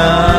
세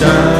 끈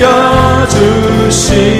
지켜주시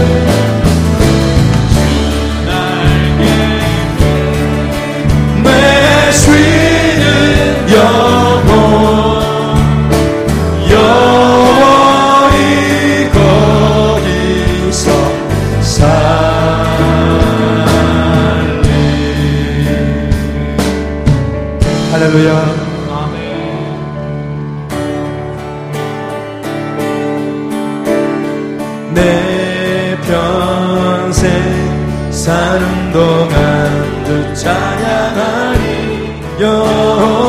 할렐루야. 내 평생 사는 동안 주 찬양하니 여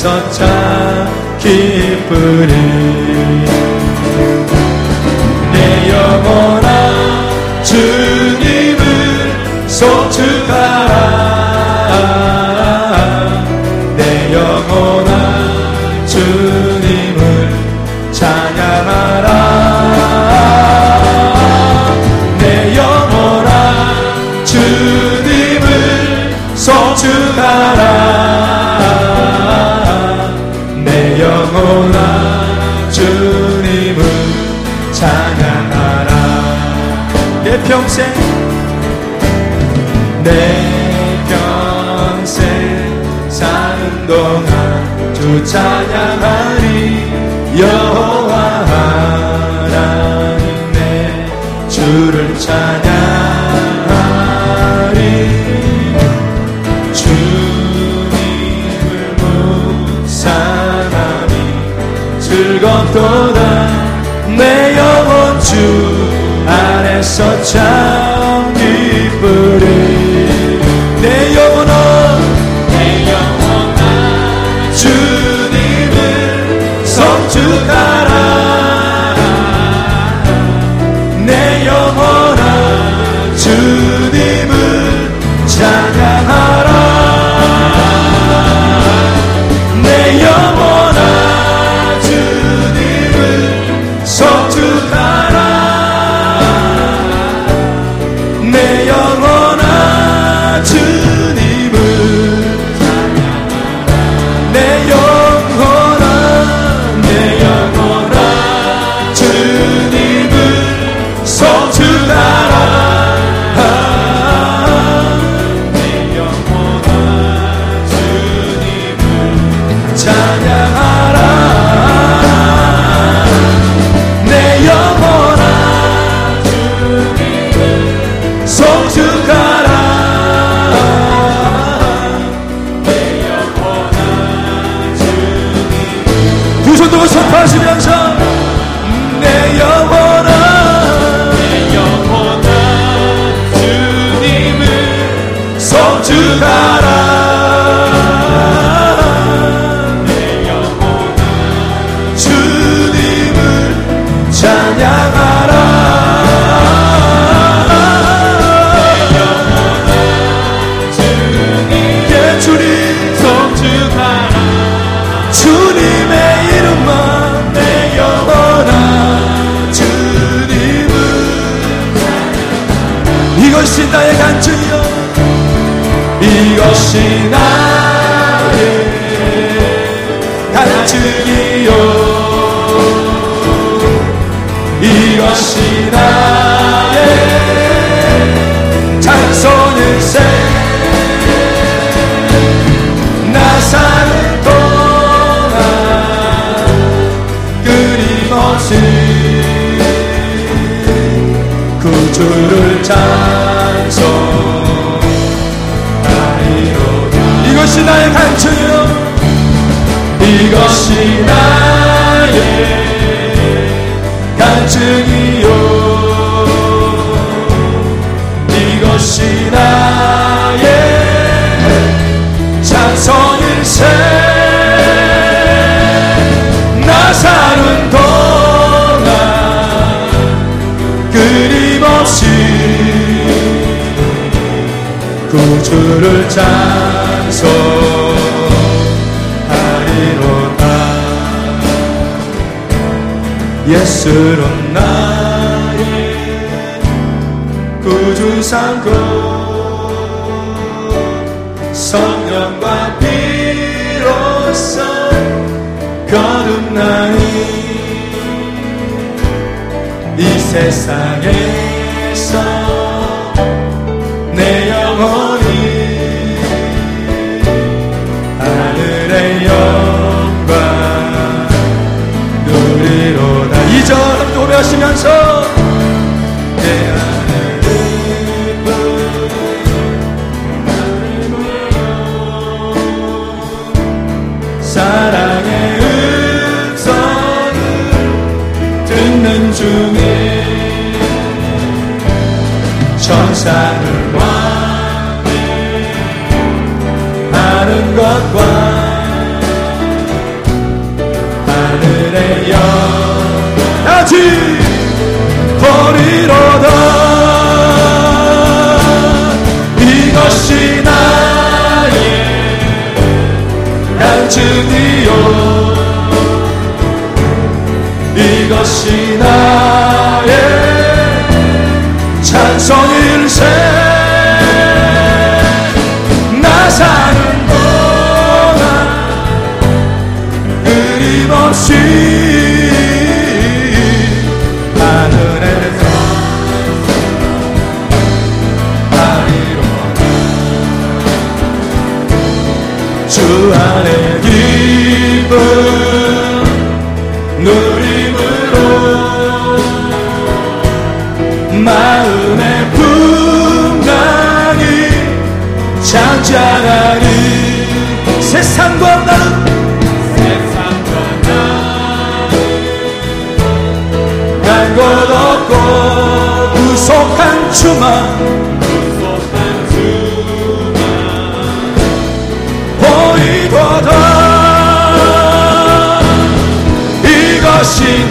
어서 찾기쁘리 이것이 나의 간증이요. 이것이 나의 간증이요. 이것이 나의 찬송일세. 나 사는 동안 끊임없이 구주를 찬송하리로다. 예수로 나의 구주 삼고 성령과 비로소 거듭나니 이 세상에서 하시면서 내 하늘을 사랑의 음성을 듣는 중에 천사를 완하는 것과 하늘의 영 같이 버리로다. 이것이 나의 간증이요 이것이 나 한 주만. 보이도다 이것이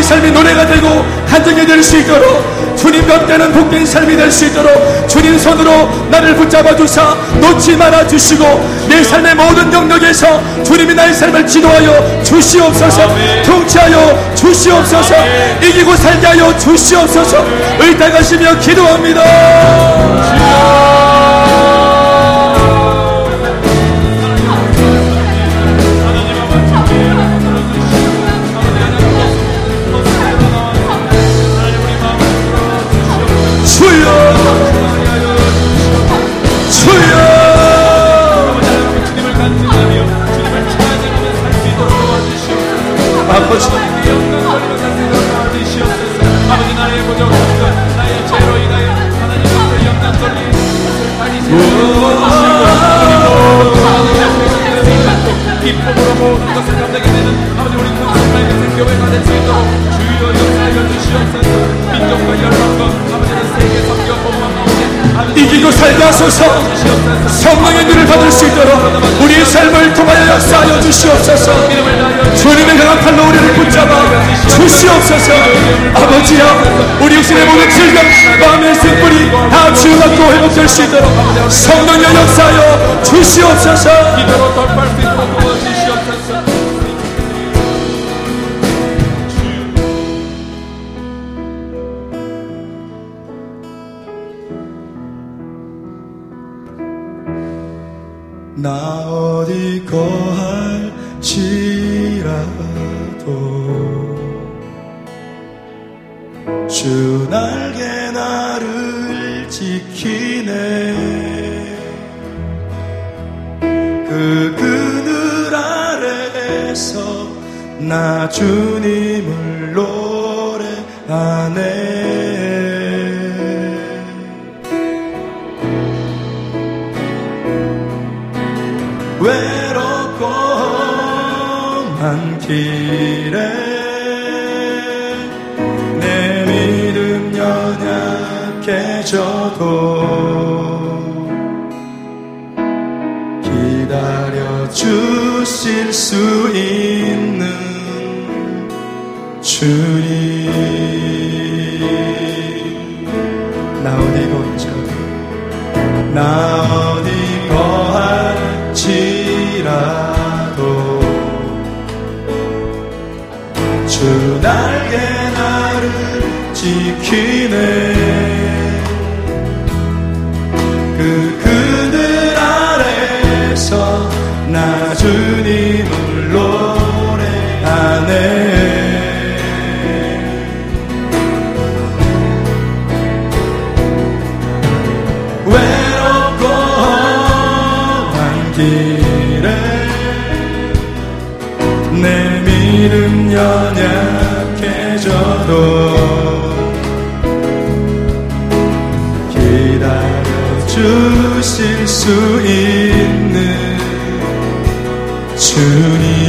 우리 삶이 노래가 되고 간증이 될 수 있도록 주님과 함께하는 복된 삶이 될 수 있도록 주님 손으로 나를 붙잡아 주사 놓지 말아 주시고 내 삶의 모든 영역에서 주님이 나의 삶을 지도하여 주시옵소서 통치하여 주시옵소서 이기고 살게 하여 주시옵소서 의탁하시며 기도합니다 하소서 성령의 눈을 받을 수 있도록 우리의 삶을 통하여 역사하여 주시옵소서. 주님의 강한 팔로 우리를 붙잡아 주시옵소서. 아버지야 우리 육신의 모든 질병 마음의 승불이 다 치유받고 회복될 수 있도록 성령의 역사하여 주시옵소서 나 어디 거할지라도. 주 날개 나를 지키네. 그 그늘 아래에서 나 주님을 노래하네 길에 내 믿음 연약해져도 기다려 주실 수 있는 주님 지키네. 그 그늘 아래서 나 주님을 노래하네. 외롭고 험한 길에 내 믿음 연약해져도 주실 수 있는 주님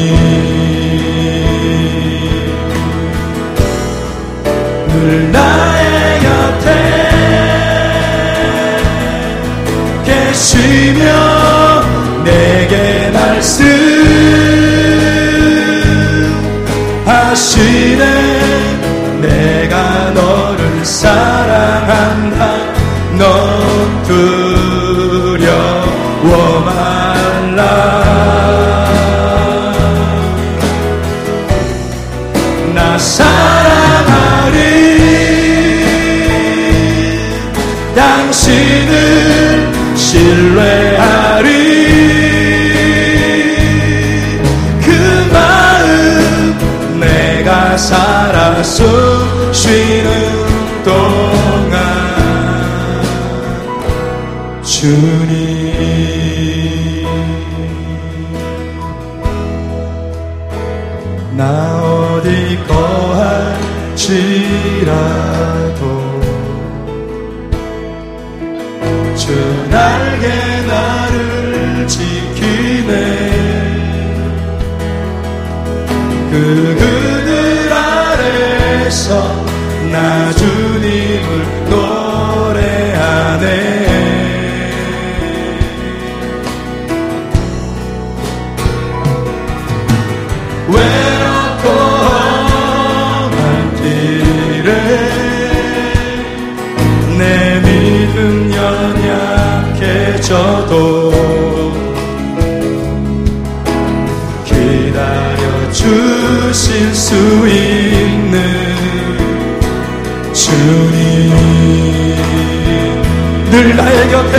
신뢰하리. 그 마음 내가 살아 숨 쉬는 동안 주님 나 어디 거할지라 그 그늘 아래서 나 주님을 나의 곁에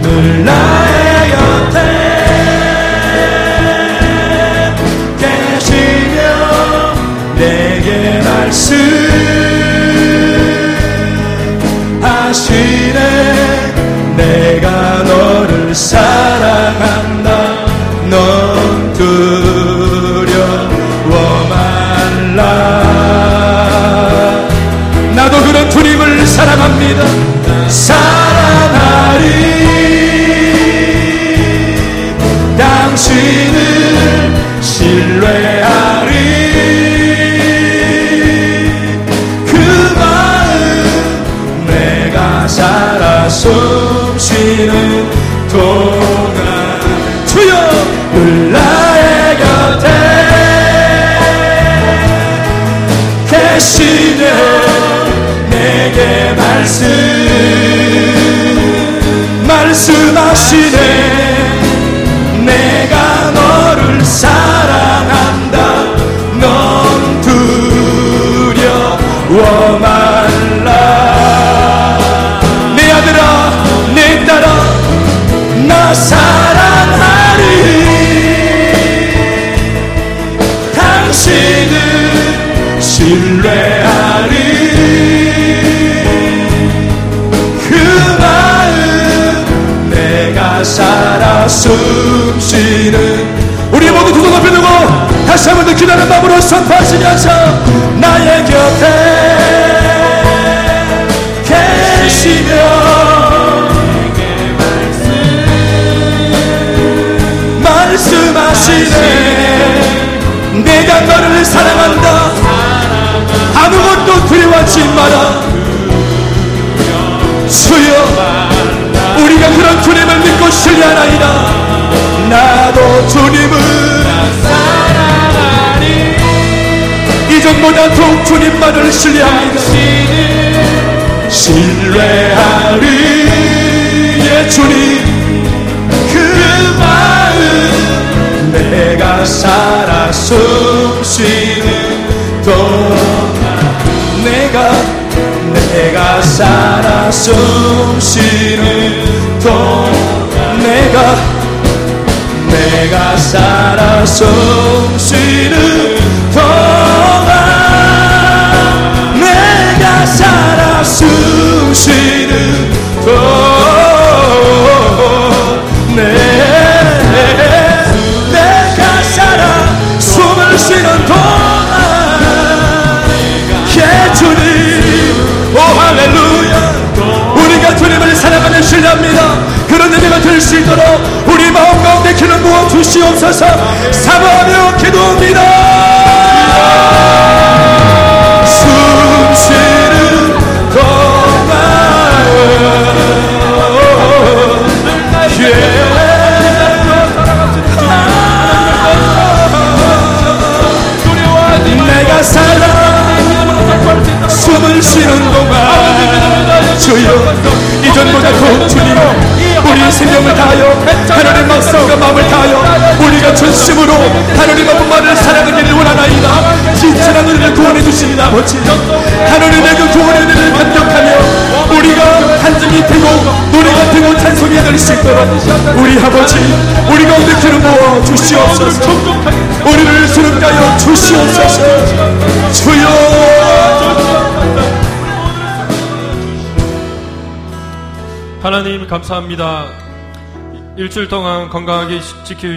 늘 나의 곁에 계시며 내게 말씀 내게 말씀 말씀하시네 숨쉬는 우리 모두 두손 높이 들고 다시 한번 더 기다리는 마음으로 선포하시면서 나의 곁에 계시며 말씀하시네. 내가 너를 사랑한다. 아무것도 두려워하지 마라. 주여 믿고 신뢰하나이다? 나도 주님을 이전보다 더욱 주님만을 신뢰합니다. 신뢰하리. 예 주님. 그 마음 내가 살아 숨쉬는 동안 내가 내가 살아 숨쉬는 내가 살아 숨쉬는 동안 내가 살아 숨쉬는 동안 주시옵소서. 사모하며 기도합니다. 숨 쉬는 동안 두 전심으로 하나님 아버지만을 사랑하기를 원하나이다. 진실한 우리를 구원해 주시는 아버지 하나님의 그 구원의 은혜를 감격하며 우리가 한증이 되고 노래가 되고 찬송이 될 수 있도록 우리 아버지 우리 가운데 기름 부어 주시옵소서. 우리를 수능하여 주시옵소서. 주여! 하나님 감사합니다. 일주일 동안 건강하게 지켜